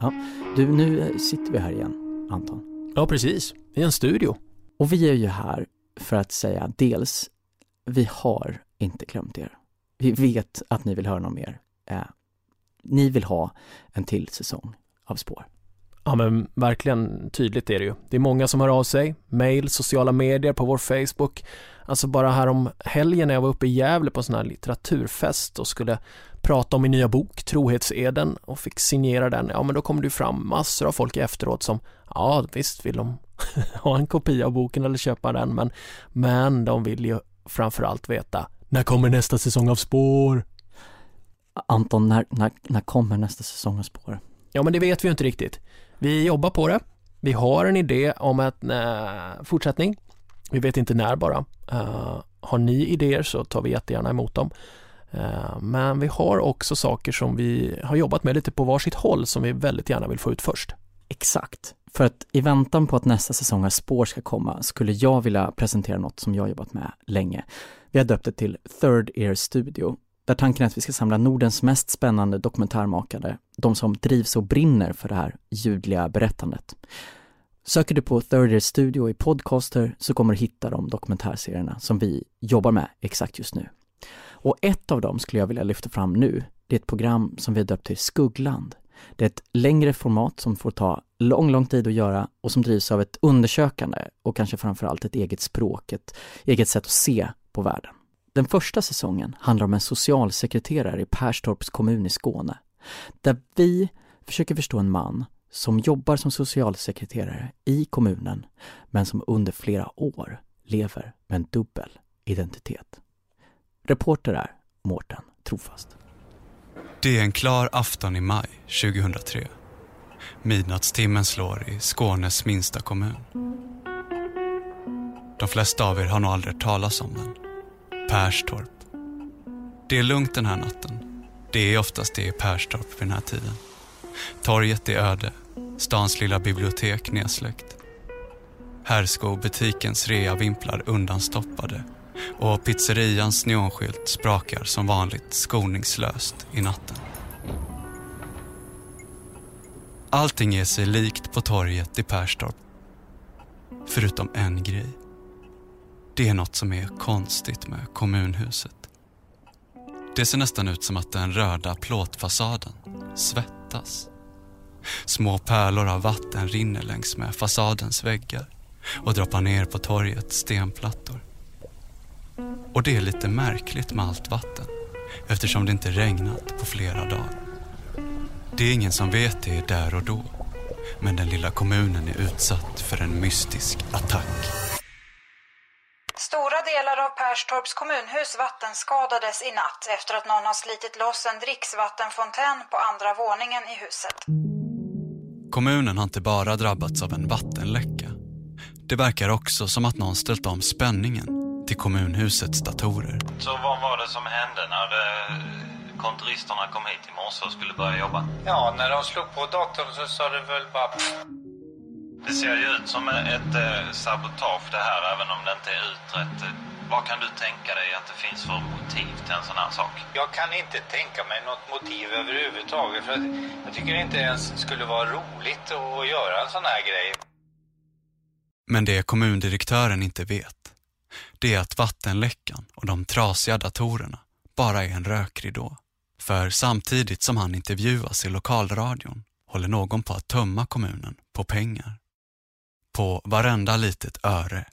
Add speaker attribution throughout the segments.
Speaker 1: Ja, du, nu sitter vi här igen, Anton.
Speaker 2: Ja, precis. I en studio.
Speaker 1: Och vi är ju här för att säga dels, vi har inte glömt er. Vi vet att ni vill höra något mer. Eh, ni vill ha en till säsong av Spår.
Speaker 2: Ja men verkligen tydligt är det ju. Det är många som hör av sig, mail, sociala medier, på vår Facebook. Alltså bara här om helgen när jag var uppe i Gävle på en sån här litteraturfest och skulle prata om min nya bok Trohetseden och fick signera den. Ja men då kom det ju fram massor av folk efteråt som ja visst vill de ha en kopia av boken eller köpa den men, men de vill ju framförallt veta när kommer nästa säsong av Spår?
Speaker 1: Anton, när, när, när kommer nästa säsong av Spår?
Speaker 2: Ja men det vet vi ju inte riktigt. Vi jobbar på det. Vi har en idé om en äh, eh, fortsättning. Vi vet inte när bara. Uh, har ni idéer så tar vi jättegärna emot dem. Uh, men vi har också saker som vi har jobbat med lite på varsitt håll som vi väldigt gärna vill få ut först.
Speaker 1: Exakt. För att i väntan på att nästa säsong av Spår ska komma skulle jag vilja presentera något som jag jobbat med länge. Vi har döpt det till Third Ear Studio där tanken är att vi ska samla Nordens mest spännande dokumentärmakare, de som drivs och brinner för det här ljudliga berättandet. Söker du på Third Year Studio i Podcaster så kommer du hitta de dokumentärserierna som vi jobbar med exakt just nu. Och ett av dem skulle jag vilja lyfta fram nu. Det är ett program som vi har döpt till Skuggland. Det är ett längre format som får ta lång, lång tid att göra och som drivs av ett undersökande och kanske framförallt ett eget språk, ett eget sätt att se på världen. Den första säsongen handlar om en socialsekreterare i Perstorps kommun i Skåne. Där vi försöker förstå en man som jobbar som socialsekreterare i kommunen men som under flera år lever med en dubbel identitet. Reporter är Mårten Trofast.
Speaker 3: Det är en klar afton i maj 2003. Midnattstimmen slår i Skånes minsta kommun. De flesta av er har nog aldrig hört talas om den. Perstorp. Det är lugnt den här natten. Det är oftast det i Perstorp vid den här tiden. Torget är öde, stans lilla bibliotek nedsläckt. Herrskobutikens reavimplar undanstoppade och pizzerians neonskylt sprakar som vanligt skoningslöst i natten. Allting är sig likt på torget i Perstorp. Förutom en grej. Det är något som är konstigt med kommunhuset. Det ser nästan ut som att den röda plåtfasaden svettas. Små pärlor av vatten rinner längs med fasadens väggar och droppar ner på torgets stenplattor. Och det är lite märkligt med allt vatten eftersom det inte regnat på flera dagar. Det är ingen som vet det där och då. Men den lilla kommunen är utsatt för en mystisk attack.
Speaker 4: Delar av Perstorps kommunhus vattenskadades i natt efter att någon har slitit loss en dricksvattenfontän på andra våningen i huset.
Speaker 3: Kommunen har inte bara drabbats av en vattenläcka. Det verkar också som att någon ställt om spänningen till kommunhusets datorer.
Speaker 5: Så vad var det som hände när eh, kontoristerna kom hit i morse och skulle börja jobba?
Speaker 6: Ja, när de slog på datorn så sa det väl bara...
Speaker 5: Det ser ju ut som ett eh, sabotage det här, även om det inte är utrett. Vad kan du tänka dig att det finns för motiv till en sån här sak?
Speaker 6: Jag kan inte tänka mig något motiv överhuvudtaget. För jag tycker det inte ens skulle vara roligt att göra en sån här grej.
Speaker 3: Men det kommundirektören inte vet, det är att vattenläckan och de trasiga datorerna bara är en rökridå. För samtidigt som han intervjuas i lokalradion håller någon på att tömma kommunen på pengar. På varenda litet öre.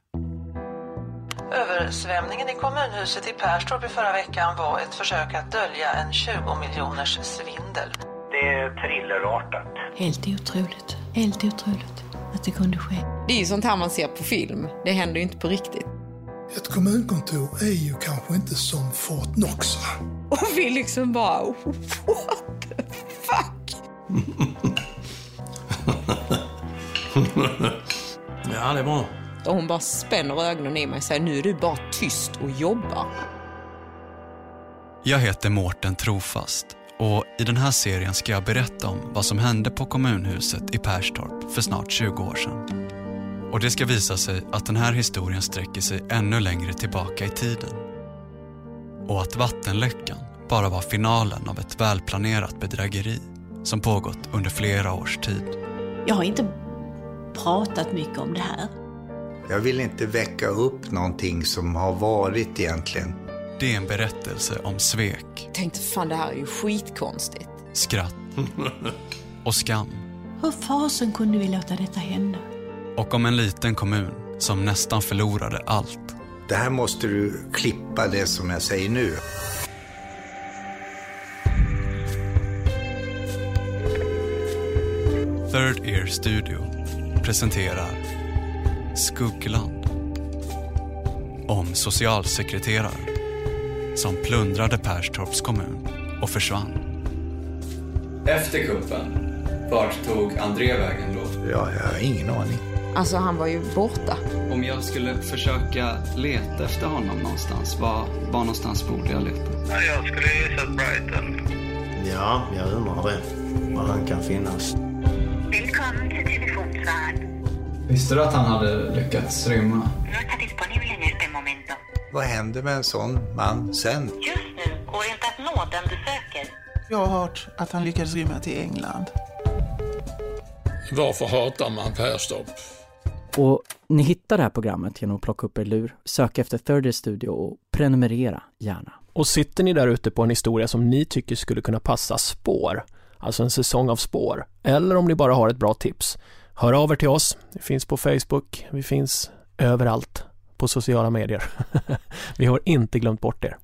Speaker 7: Översvämningen i kommunhuset i Perstorp i förra veckan var ett försök att dölja en 20 miljoners svindel.
Speaker 6: Det är thrillerartat.
Speaker 8: Helt otroligt. Helt otroligt att det kunde ske.
Speaker 9: Det är ju sånt här man ser på film. Det händer ju inte på riktigt.
Speaker 10: Ett kommunkontor är ju kanske inte som Fort Knox.
Speaker 9: Och vi liksom bara, what the fuck?
Speaker 2: ja, det är bra.
Speaker 9: Och hon bara spänner ögonen i mig och säger, nu är du bara tyst och jobbar.
Speaker 3: Jag heter Mårten Trofast och i den här serien ska jag berätta om vad som hände på kommunhuset i Perstorp för snart 20 år sedan. Och det ska visa sig att den här historien sträcker sig ännu längre tillbaka i tiden. Och att vattenläckan bara var finalen av ett välplanerat bedrägeri som pågått under flera års tid.
Speaker 8: Jag har inte pratat mycket om det här.
Speaker 11: Jag vill inte väcka upp någonting som har varit egentligen.
Speaker 3: Det är en berättelse om svek,
Speaker 9: Tänkte fan det här är ju skitkonstigt.
Speaker 3: skratt och skam.
Speaker 8: Hur fasen kunde vi låta detta hända?
Speaker 3: Och om en liten kommun som nästan förlorade allt.
Speaker 11: Det här måste du klippa det som jag säger nu.
Speaker 3: Third Ear Studio presenterar Skuggland. Om socialsekreteraren som plundrade Perstorps kommun och försvann. Efter kuppen, vart tog André vägen då?
Speaker 11: Ja, jag har ingen aning.
Speaker 9: Alltså han var ju borta.
Speaker 3: Om jag skulle försöka leta efter honom någonstans, var, var någonstans borde jag leta?
Speaker 6: Ja, jag skulle gissa Brighton.
Speaker 12: Ja, jag undrar det. Var han kan finnas.
Speaker 13: Välkommen till telefonsvararen.
Speaker 3: Visste du att han hade lyckats rymma?
Speaker 13: No está disponible en este momento.
Speaker 11: Vad händer med en sån man sen?
Speaker 13: Just nu går det inte att nå den du söker.
Speaker 14: Jag har hört att han lyckades rymma till England.
Speaker 15: Varför hatar man Perstorp?
Speaker 1: Och ni hittar det här programmet genom att plocka upp er lur, söka efter Third Studio och prenumerera gärna.
Speaker 2: Och sitter ni där ute på en historia som ni tycker skulle kunna passa spår, alltså en säsong av spår, eller om ni bara har ett bra tips, hör av er till oss. Vi finns på Facebook, vi finns överallt på sociala medier. vi har inte glömt bort er.